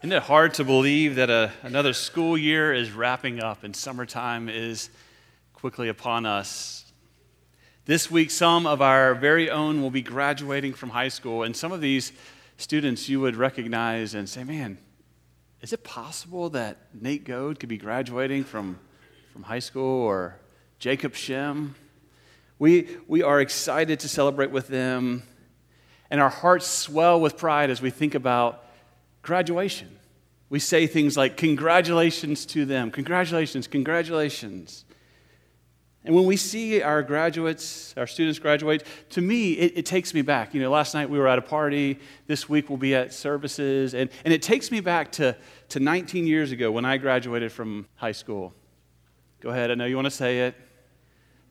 Isn't it hard to believe that a, another school year is wrapping up and summertime is quickly upon us? This week, some of our very own will be graduating from high school, and some of these students you would recognize and say, Man, is it possible that Nate Goad could be graduating from, from high school or Jacob Shem? We, we are excited to celebrate with them, and our hearts swell with pride as we think about graduation. We say things like, Congratulations to them, congratulations, congratulations. And when we see our graduates, our students graduate, to me, it, it, takes me back. You know, last night we were at a party. This week we'll be at services. And, and it takes me back to, to 19 years ago when I graduated from high school. Go ahead, I know you want to say it.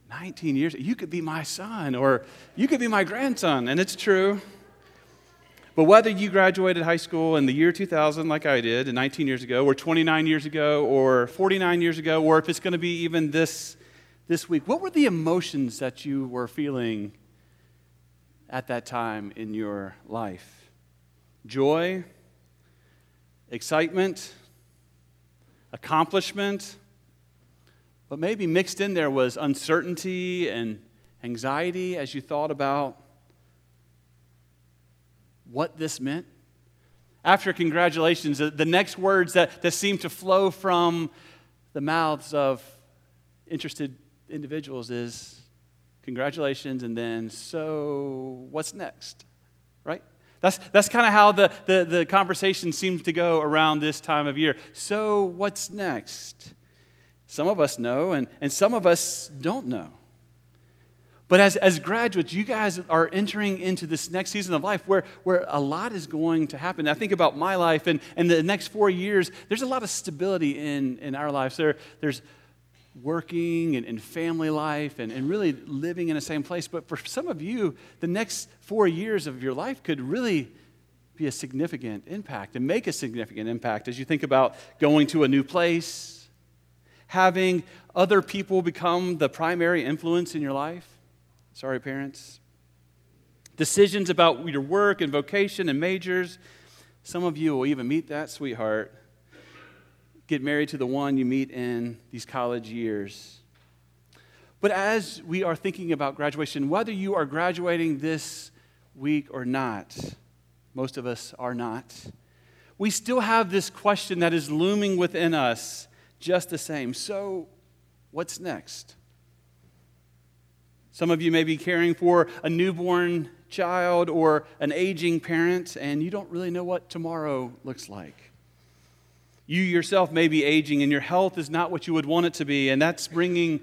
19 years, you could be my son or you could be my grandson. And it's true. But whether you graduated high school in the year 2000, like I did, 19 years ago, or 29 years ago, or 49 years ago, or if it's going to be even this, this week, what were the emotions that you were feeling at that time in your life? Joy, excitement, accomplishment, but maybe mixed in there was uncertainty and anxiety as you thought about what this meant? After congratulations, the next words that, that seem to flow from the mouths of interested individuals is congratulations, and then, so what's next? Right? That's, that's kind of how the, the, the conversation seems to go around this time of year. So, what's next? Some of us know, and, and some of us don't know. But as, as graduates, you guys are entering into this next season of life where, where a lot is going to happen. I think about my life and, and the next four years, there's a lot of stability in, in our lives. There, there's working and, and family life and, and really living in the same place. But for some of you, the next four years of your life could really be a significant impact and make a significant impact as you think about going to a new place, having other people become the primary influence in your life Sorry, parents. Decisions about your work and vocation and majors. Some of you will even meet that sweetheart. Get married to the one you meet in these college years. But as we are thinking about graduation, whether you are graduating this week or not, most of us are not, we still have this question that is looming within us just the same. So, what's next? Some of you may be caring for a newborn child or an aging parent, and you don't really know what tomorrow looks like. You yourself may be aging, and your health is not what you would want it to be, and that's bringing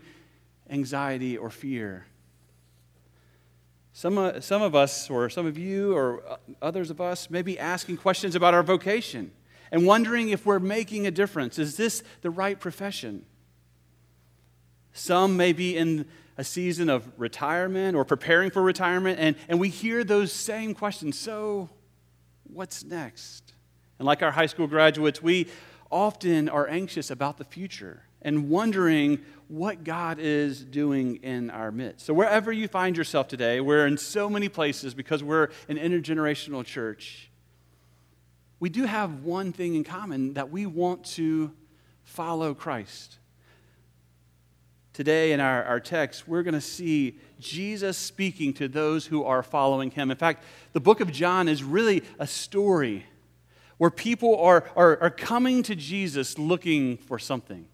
anxiety or fear. Some, uh, some of us, or some of you, or uh, others of us, may be asking questions about our vocation and wondering if we're making a difference. Is this the right profession? Some may be in a season of retirement or preparing for retirement, and, and we hear those same questions. So, what's next? And like our high school graduates, we often are anxious about the future and wondering what God is doing in our midst. So, wherever you find yourself today, we're in so many places because we're an intergenerational church. We do have one thing in common that we want to follow Christ. Today, in our, our text, we're going to see Jesus speaking to those who are following him. In fact, the book of John is really a story where people are, are, are coming to Jesus looking for something.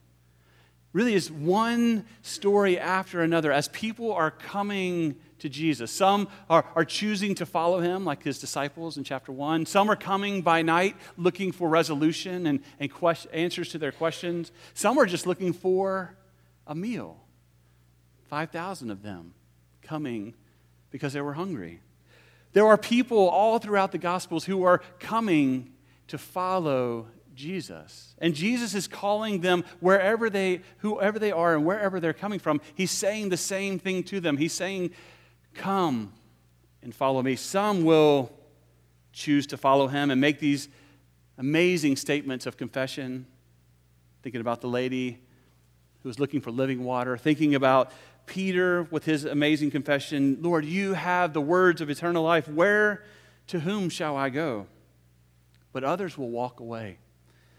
Really, is one story after another as people are coming to Jesus. Some are, are choosing to follow him, like his disciples in chapter 1. Some are coming by night looking for resolution and, and question, answers to their questions. Some are just looking for a meal. 5,000 of them coming because they were hungry. There are people all throughout the Gospels who are coming to follow Jesus. And Jesus is calling them wherever they, whoever they are and wherever they're coming from. He's saying the same thing to them. He's saying, Come and follow me. Some will choose to follow him and make these amazing statements of confession. Thinking about the lady who was looking for living water, thinking about Peter with his amazing confession Lord, you have the words of eternal life. Where to whom shall I go? but others will walk away.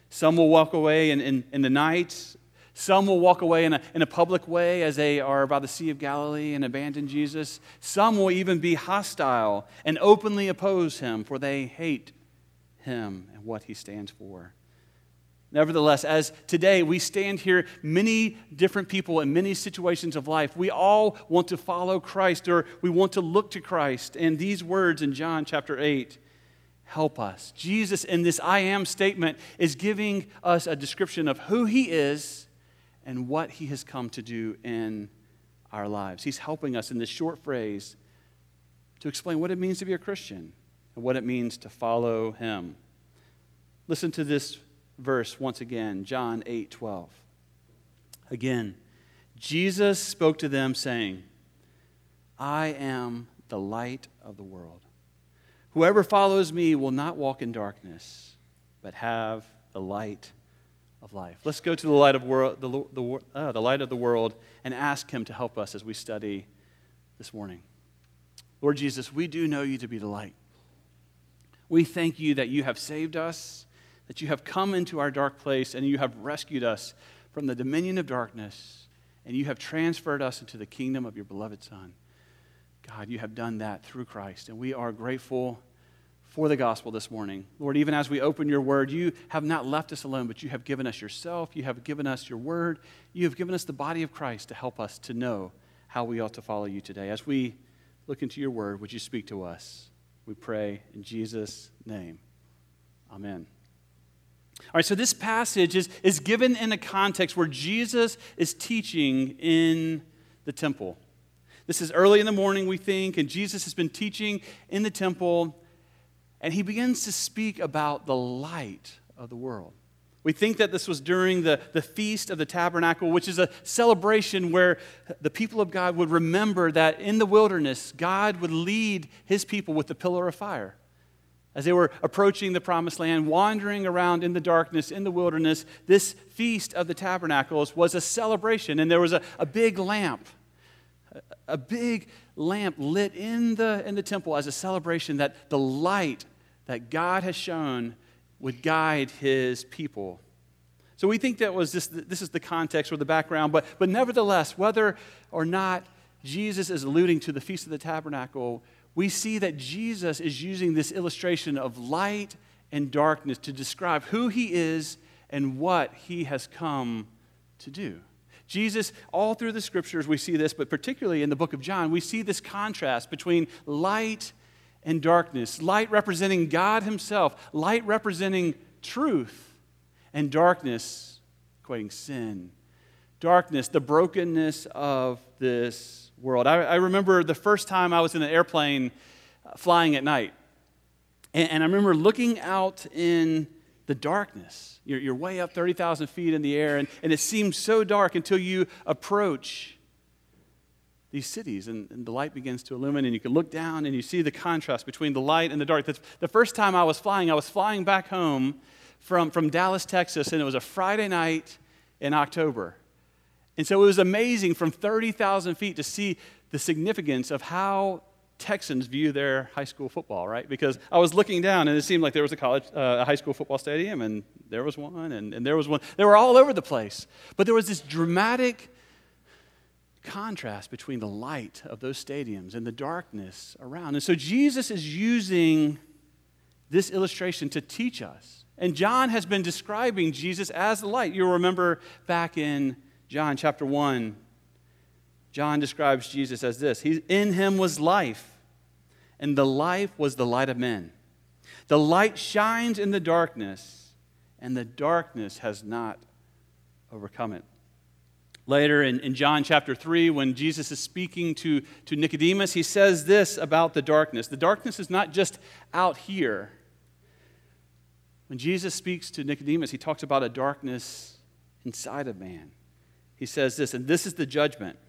Some will walk away in, in, in the night. Some will walk away in a, in a public way as they are by the Sea of Galilee and abandon Jesus. Some will even be hostile and openly oppose him, for they hate him and what he stands for. Nevertheless, as today we stand here, many different people in many situations of life, we all want to follow Christ or we want to look to Christ. And these words in John chapter 8 help us. Jesus, in this I am statement, is giving us a description of who he is and what he has come to do in our lives. He's helping us in this short phrase to explain what it means to be a Christian and what it means to follow him. Listen to this verse once again, John 8 12. Again, Jesus spoke to them, saying, I am the light of the world. Whoever follows me will not walk in darkness, but have the light of life. Let's go to the light of, world, the, the, uh, the light of the world and ask him to help us as we study this morning. Lord Jesus, we do know you to be the light. We thank you that you have saved us, that you have come into our dark place, and you have rescued us from the dominion of darkness, and you have transferred us into the kingdom of your beloved Son. God, you have done that through Christ, and we are grateful for the gospel this morning. Lord, even as we open your word, you have not left us alone, but you have given us yourself. You have given us your word. You have given us the body of Christ to help us to know how we ought to follow you today. As we look into your word, would you speak to us? We pray in Jesus' name. Amen. All right, so this passage is, is given in a context where Jesus is teaching in the temple. This is early in the morning, we think, and Jesus has been teaching in the temple and he begins to speak about the light of the world. We think that this was during the, the Feast of the Tabernacle, which is a celebration where the people of God would remember that in the wilderness, God would lead his people with the pillar of fire. As they were approaching the promised land, wandering around in the darkness, in the wilderness, this Feast of the Tabernacles was a celebration, and there was a, a big lamp, a, big lamp lit in the, in the temple as a celebration that the light that God has shown would guide his people. So we think that was this, this is the context or the background, but, but nevertheless, whether or not Jesus is alluding to the Feast of the Tabernacle, we see that Jesus is using this illustration of light and darkness to describe who he is and what he has come to do. Jesus, all through the scriptures, we see this, but particularly in the book of John, we see this contrast between light and darkness. Light representing God Himself, light representing truth, and darkness equating sin. Darkness, the brokenness of this world. I, I remember the first time I was in an airplane uh, flying at night, and, and I remember looking out in the darkness. You're, you're way up 30,000 feet in the air, and, and it seems so dark until you approach these cities, and, and, the light begins to illumine, and you can look down and you see the contrast between the light and the dark. The first time I was flying, I was flying back home from, from Dallas, Texas, and it was a Friday night in October. And so it was amazing from 30,000 feet to see the significance of how Texans view their high school football, right? Because I was looking down and it seemed like there was a college, uh, a high school football stadium, and there was one, and, and there was one. They were all over the place. But there was this dramatic contrast between the light of those stadiums and the darkness around. And so Jesus is using this illustration to teach us. And John has been describing Jesus as the light. You'll remember back in John chapter 1, John describes Jesus as this he, In him was life, and the life was the light of men. The light shines in the darkness, and the darkness has not overcome it. Later in, in John chapter 3, when Jesus is speaking to, to Nicodemus, he says this about the darkness. The darkness is not just out here. When Jesus speaks to Nicodemus, he talks about a darkness inside of man. He says this, and this is the judgment.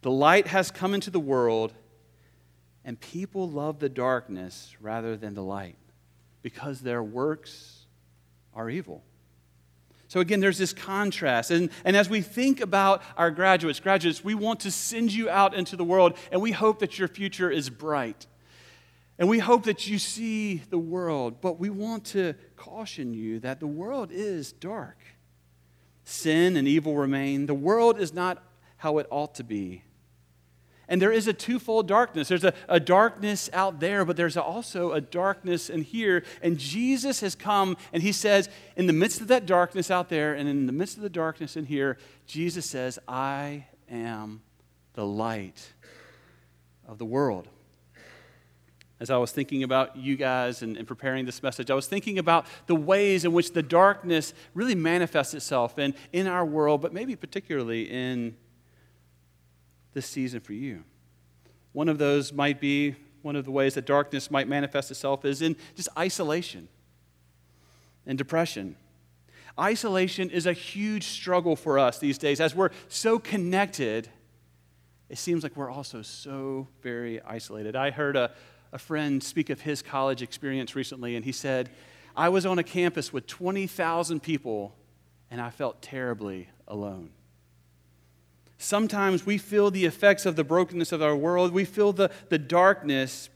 The light has come into the world, and people love the darkness rather than the light because their works are evil. So, again, there's this contrast. And, and as we think about our graduates, graduates, we want to send you out into the world and we hope that your future is bright. And we hope that you see the world, but we want to caution you that the world is dark. Sin and evil remain. The world is not how it ought to be. And there is a twofold darkness. There's a, a darkness out there, but there's also a darkness in here. And Jesus has come and he says, in the midst of that darkness out there and in the midst of the darkness in here, Jesus says, I am the light of the world. As I was thinking about you guys and, and, preparing this message, I was thinking about the ways in which the darkness really manifests itself in, in our world, but maybe particularly in this season for you. One of those might be one of the ways that darkness might manifest itself is in just isolation and depression. Isolation is a huge struggle for us these days. As we're so connected, it seems like we're also so very isolated. I heard a, a friend speak of his college experience recently, and he said, I was on a campus with 20,000 people, and I felt terribly alone. Sometimes we feel the effects of the brokenness of our world. We feel the, the darkness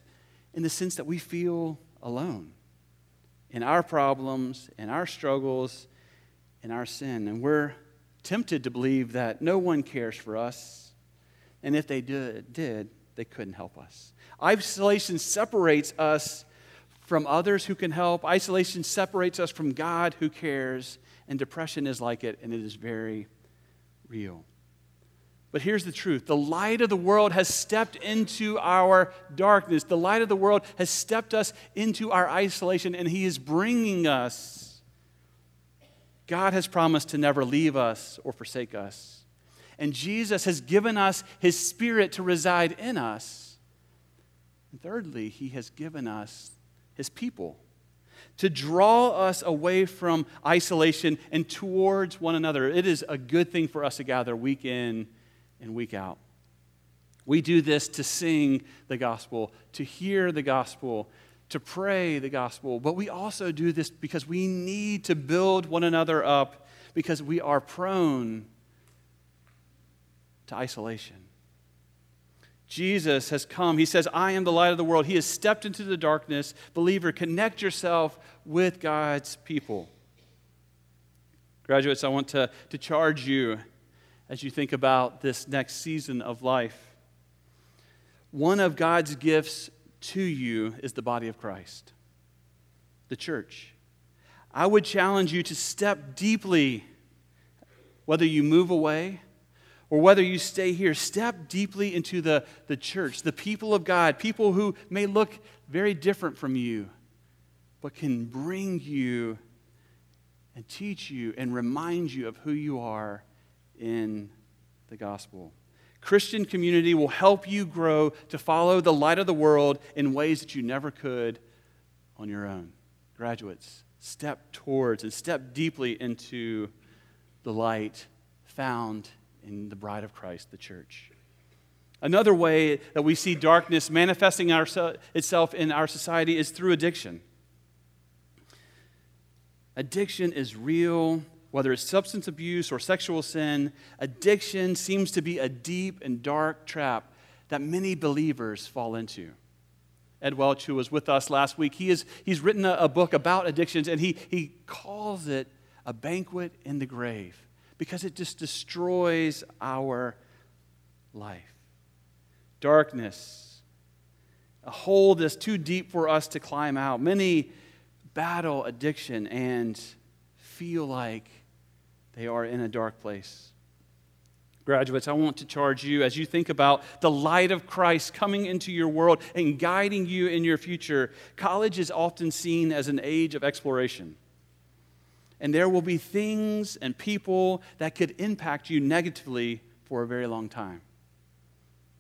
in the sense that we feel alone in our problems, in our struggles, in our sin. And we're tempted to believe that no one cares for us. And if they did, did they couldn't help us. Isolation separates us from others who can help. Isolation separates us from God who cares. And depression is like it, and it is very real. But here's the truth the light of the world has stepped into our darkness. The light of the world has stepped us into our isolation, and He is bringing us. God has promised to never leave us or forsake us. And Jesus has given us His Spirit to reside in us. And thirdly, He has given us His people to draw us away from isolation and towards one another. It is a good thing for us to gather week in and week out. We do this to sing the gospel, to hear the gospel, to pray the gospel, but we also do this because we need to build one another up because we are prone to isolation. Jesus has come. He says, I am the light of the world. He has stepped into the darkness. Believer, connect yourself with God's people. Graduates, I want to, to charge you as you think about this next season of life. One of God's gifts to you is the body of Christ, the church. I would challenge you to step deeply, whether you move away or whether you stay here, step deeply into the, the church, the people of God, people who may look very different from you, but can bring you and teach you and remind you of who you are in the gospel. Christian community will help you grow to follow the light of the world in ways that you never could on your own. Graduates, step towards and step deeply into the light found in the bride of Christ, the church. Another way that we see darkness manifesting itself in our society is through addiction. Addiction is real whether it's substance abuse or sexual sin, addiction seems to be a deep and dark trap that many believers fall into. Ed Welch, who was with us last week, he is, he's written a, a book about addictions, and he, he calls it a banquet in the grave because it just destroys our life. Darkness, a hole that's too deep for us to climb out. Many battle addiction and feel like they are in a dark place. Graduates, I want to charge you as you think about the light of Christ coming into your world and guiding you in your future. College is often seen as an age of exploration. And there will be things and people that could impact you negatively for a very long time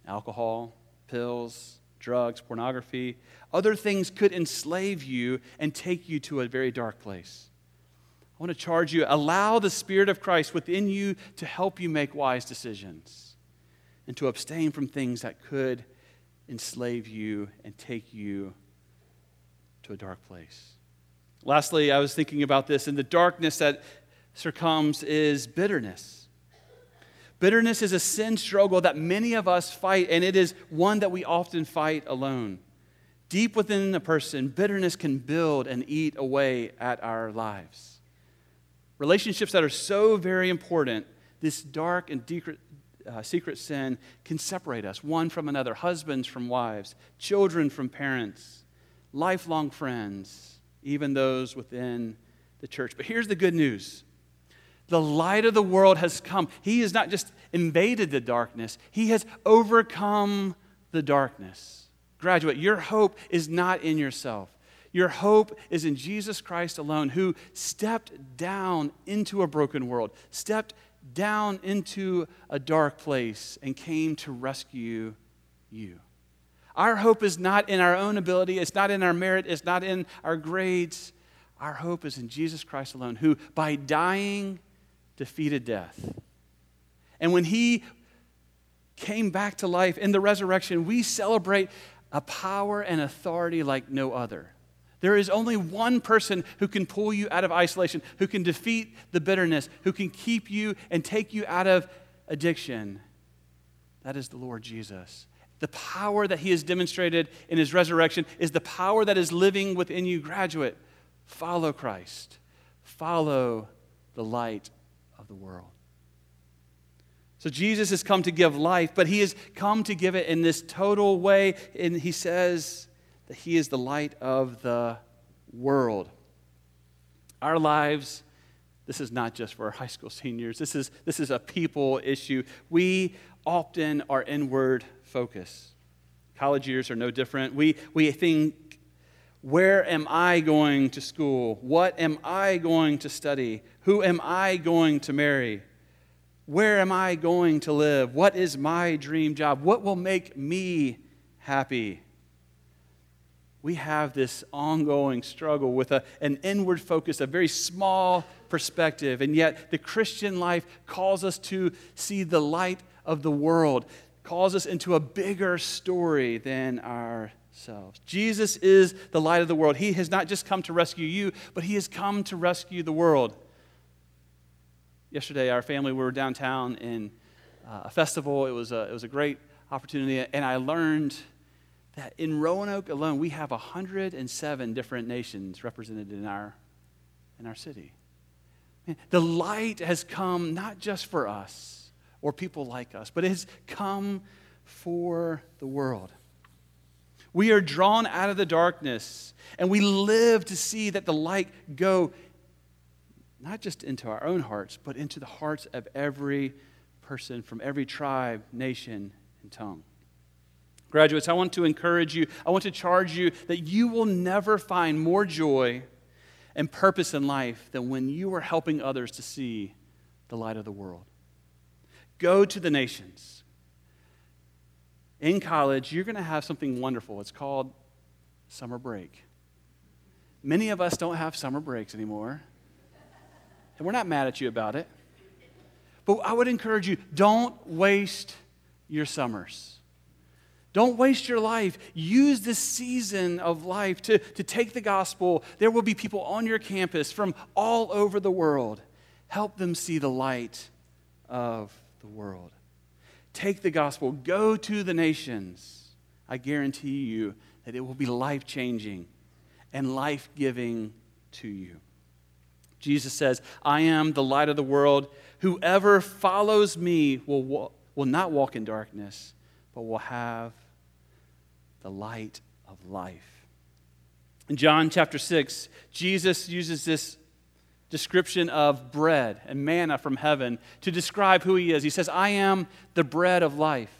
alcohol, pills, drugs, pornography. Other things could enslave you and take you to a very dark place. I want to charge you allow the Spirit of Christ within you to help you make wise decisions and to abstain from things that could enslave you and take you to a dark place. Lastly, I was thinking about this, and the darkness that succumbs is bitterness. Bitterness is a sin struggle that many of us fight, and it is one that we often fight alone. Deep within a person, bitterness can build and eat away at our lives. Relationships that are so very important, this dark and secret, uh, secret sin can separate us one from another husbands from wives, children from parents, lifelong friends, even those within the church. But here's the good news the light of the world has come. He has not just invaded the darkness, He has overcome the darkness. Graduate, your hope is not in yourself. Your hope is in Jesus Christ alone, who stepped down into a broken world, stepped down into a dark place, and came to rescue you. Our hope is not in our own ability, it's not in our merit, it's not in our grades. Our hope is in Jesus Christ alone, who by dying defeated death. And when he came back to life in the resurrection, we celebrate a power and authority like no other. There is only one person who can pull you out of isolation, who can defeat the bitterness, who can keep you and take you out of addiction. That is the Lord Jesus. The power that he has demonstrated in his resurrection is the power that is living within you, graduate. Follow Christ, follow the light of the world. So Jesus has come to give life, but he has come to give it in this total way. And he says that he is the light of the world. Our lives, this is not just for our high school seniors, this is, this is a people issue. We often are inward focused. College years are no different. We, we think, where am I going to school? What am I going to study? Who am I going to marry? Where am I going to live? What is my dream job? What will make me happy? We have this ongoing struggle with a, an inward focus, a very small perspective, and yet the Christian life calls us to see the light of the world, calls us into a bigger story than ourselves. Jesus is the light of the world. He has not just come to rescue you, but He has come to rescue the world. Yesterday, our family, we were downtown in uh, a festival. It was a, it was a great opportunity, and I learned that in Roanoke alone, we have 107 different nations represented in our, in our city. The light has come not just for us or people like us, but it has come for the world. We are drawn out of the darkness, and we live to see that the light go not just into our own hearts, but into the hearts of every person from every tribe, nation, and tongue. Graduates, I want to encourage you, I want to charge you that you will never find more joy and purpose in life than when you are helping others to see the light of the world. Go to the nations. In college, you're going to have something wonderful. It's called summer break. Many of us don't have summer breaks anymore. And we're not mad at you about it. But I would encourage you don't waste your summers. Don't waste your life. Use this season of life to, to take the gospel. There will be people on your campus from all over the world. Help them see the light of the world. Take the gospel, go to the nations. I guarantee you that it will be life changing and life giving to you. Jesus says, I am the light of the world. Whoever follows me will, will not walk in darkness, but will have the light of life. In John chapter 6, Jesus uses this description of bread and manna from heaven to describe who he is. He says, I am the bread of life.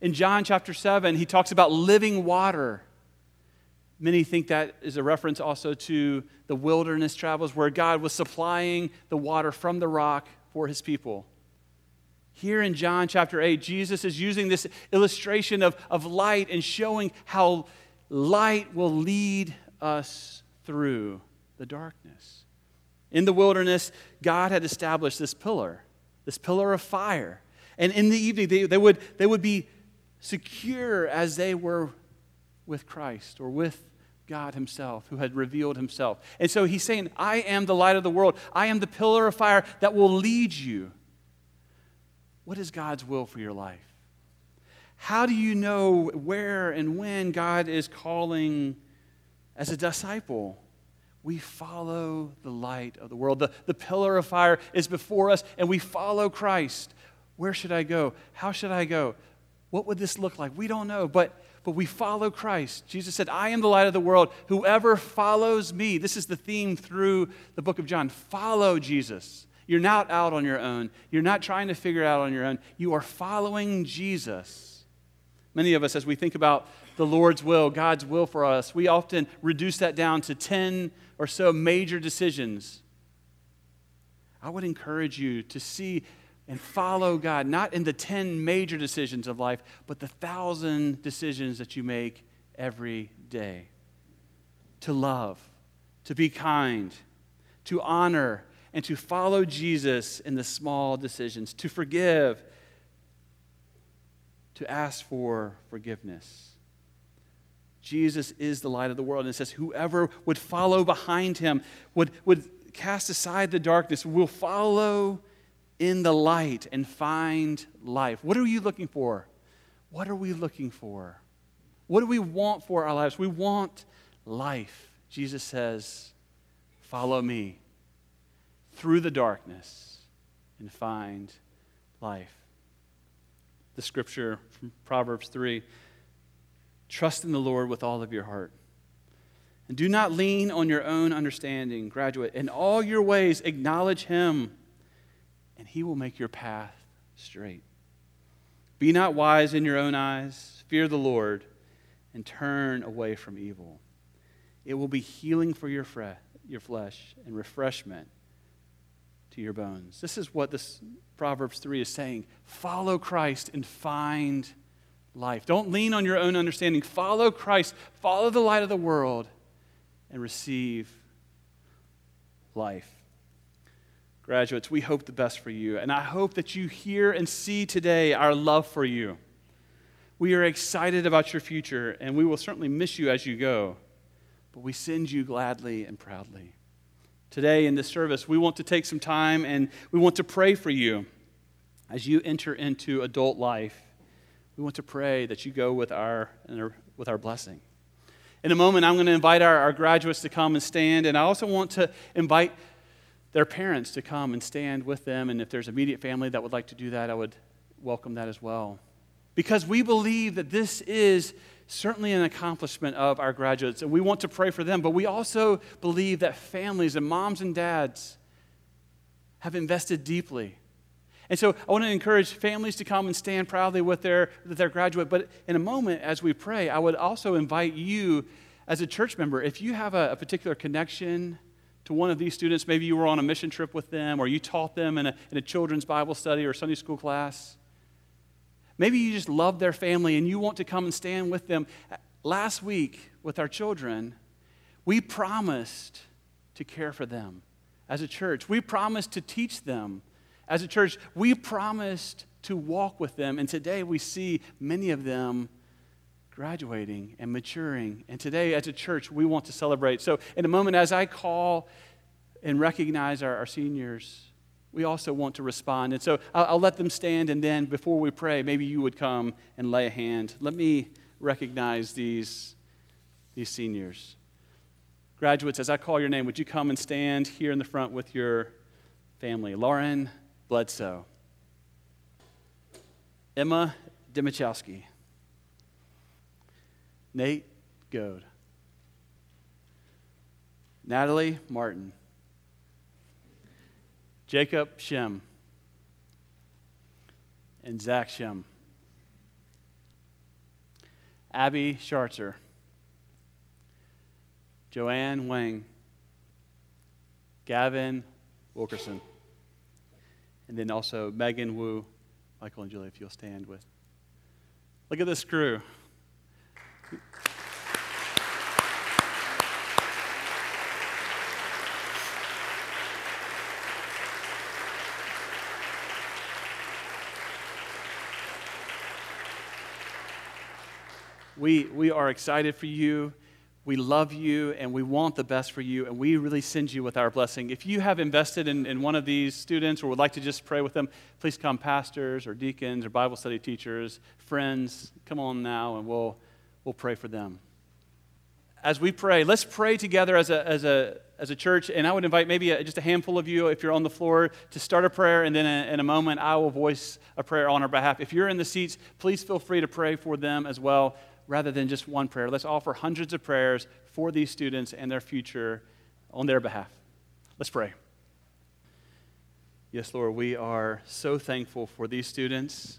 In John chapter 7, he talks about living water Many think that is a reference also to the wilderness travels where God was supplying the water from the rock for his people. Here in John chapter 8, Jesus is using this illustration of, of light and showing how light will lead us through the darkness. In the wilderness, God had established this pillar, this pillar of fire. And in the evening, they, they, would, they would be secure as they were with Christ or with God Himself who had revealed Himself. And so He's saying, I am the light of the world, I am the pillar of fire that will lead you. What is God's will for your life? How do you know where and when God is calling as a disciple? We follow the light of the world. The, the pillar of fire is before us, and we follow Christ. Where should I go? How should I go? What would this look like? We don't know, but, but we follow Christ. Jesus said, I am the light of the world. Whoever follows me, this is the theme through the book of John follow Jesus. You're not out on your own. You're not trying to figure it out on your own. You are following Jesus. Many of us, as we think about the Lord's will, God's will for us, we often reduce that down to 10 or so major decisions. I would encourage you to see and follow God, not in the 10 major decisions of life, but the thousand decisions that you make every day. To love, to be kind, to honor, and to follow Jesus in the small decisions, to forgive, to ask for forgiveness. Jesus is the light of the world. And it says, whoever would follow behind him, would, would cast aside the darkness, will follow in the light and find life. What are you looking for? What are we looking for? What do we want for our lives? We want life. Jesus says, Follow me through the darkness and find life the scripture from Proverbs 3 Trust in the Lord with all of your heart. And do not lean on your own understanding, graduate. In all your ways, acknowledge him, and he will make your path straight. Be not wise in your own eyes. Fear the Lord and turn away from evil. It will be healing for your, fre- your flesh and refreshment to your bones. This is what this Proverbs 3 is saying. Follow Christ and find life. Don't lean on your own understanding. Follow Christ, follow the light of the world, and receive life. Graduates, we hope the best for you. And I hope that you hear and see today our love for you. We are excited about your future, and we will certainly miss you as you go, but we send you gladly and proudly. Today in this service, we want to take some time and we want to pray for you as you enter into adult life. We want to pray that you go with our, with our blessing. In a moment, I'm going to invite our, our graduates to come and stand, and I also want to invite their parents to come and stand with them. And if there's immediate family that would like to do that, I would welcome that as well. Because we believe that this is certainly an accomplishment of our graduates, and we want to pray for them, but we also believe that families and moms and dads have invested deeply. And so I want to encourage families to come and stand proudly with their, their graduate. But in a moment, as we pray, I would also invite you as a church member, if you have a, a particular connection to one of these students, maybe you were on a mission trip with them, or you taught them in a, in a children's Bible study or Sunday school class, Maybe you just love their family and you want to come and stand with them. Last week, with our children, we promised to care for them as a church. We promised to teach them as a church. We promised to walk with them. And today we see many of them graduating and maturing. And today, as a church, we want to celebrate. So, in a moment, as I call and recognize our, our seniors, we also want to respond. And so I'll, I'll, let them stand, and then before we pray, maybe you would come and lay a hand. Let me recognize these, these seniors. Graduates, as I call your name, would you come and stand here in the front with your family? Lauren Bledsoe, Emma Dimichowski, Nate Goad, Natalie Martin. Jacob Shem and Zach Shem. Abby Schartzer. Joanne Wang. Gavin Wilkerson. And then also Megan Wu. Michael and Julie, if you'll stand with. Look at this crew. We, we are excited for you. we love you and we want the best for you, and we really send you with our blessing. If you have invested in, in one of these students or would like to just pray with them, please come, pastors or deacons or Bible study teachers, friends, come on now and we'll, we'll pray for them. As we pray, let's pray together as a, as a, as a church, and I would invite maybe a, just a handful of you, if you're on the floor, to start a prayer, and then in, in a moment I will voice a prayer on our behalf. If you're in the seats, please feel free to pray for them as well rather than just one prayer. Let's offer hundreds of prayers for these students and their future on their behalf. Let's pray. Yes, Lord, we are so thankful for these students.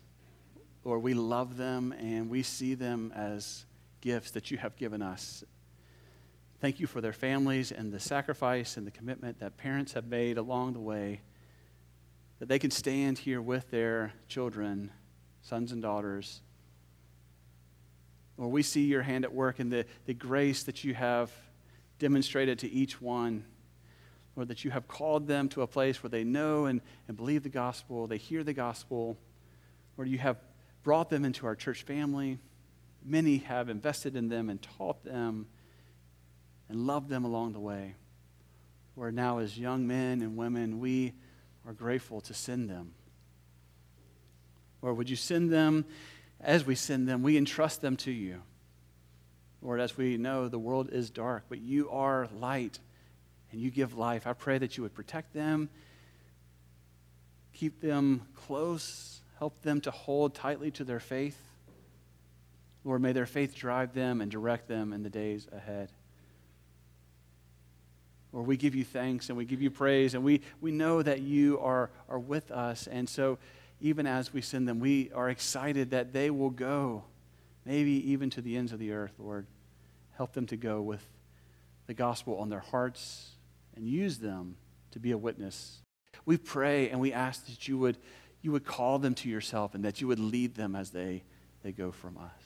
Lord, we love them and we see them as gifts that you have given us. Thank you for their families and the sacrifice and the commitment that parents have made along the way, that they can stand here with their children, sons and daughters, Lord, we see your hand at work and the, the grace that you have demonstrated to each one. Lord, that you have called them to a place where they know and, and believe the gospel, they hear the gospel. Lord, you have brought them into our church family. Many have invested in them and taught them and loved them along the way. Where now as young men and women, we are grateful to send them. Lord, would you send them as we send them, we entrust them to you. Lord, as we know, the world is dark, but you are light and you give life. I pray that you would protect them, keep them close, help them to hold tightly to their faith. Lord, may their faith drive them and direct them in the days ahead. Lord, we give you thanks and we give you praise, and we, we know that you are, are with us. And so, even as we send them, we are excited that they will go, maybe even to the ends of the earth, Lord. Help them to go with the gospel on their hearts and use them to be a witness. We pray and we ask that you would, you would call them to yourself and that you would lead them as they, they go from us.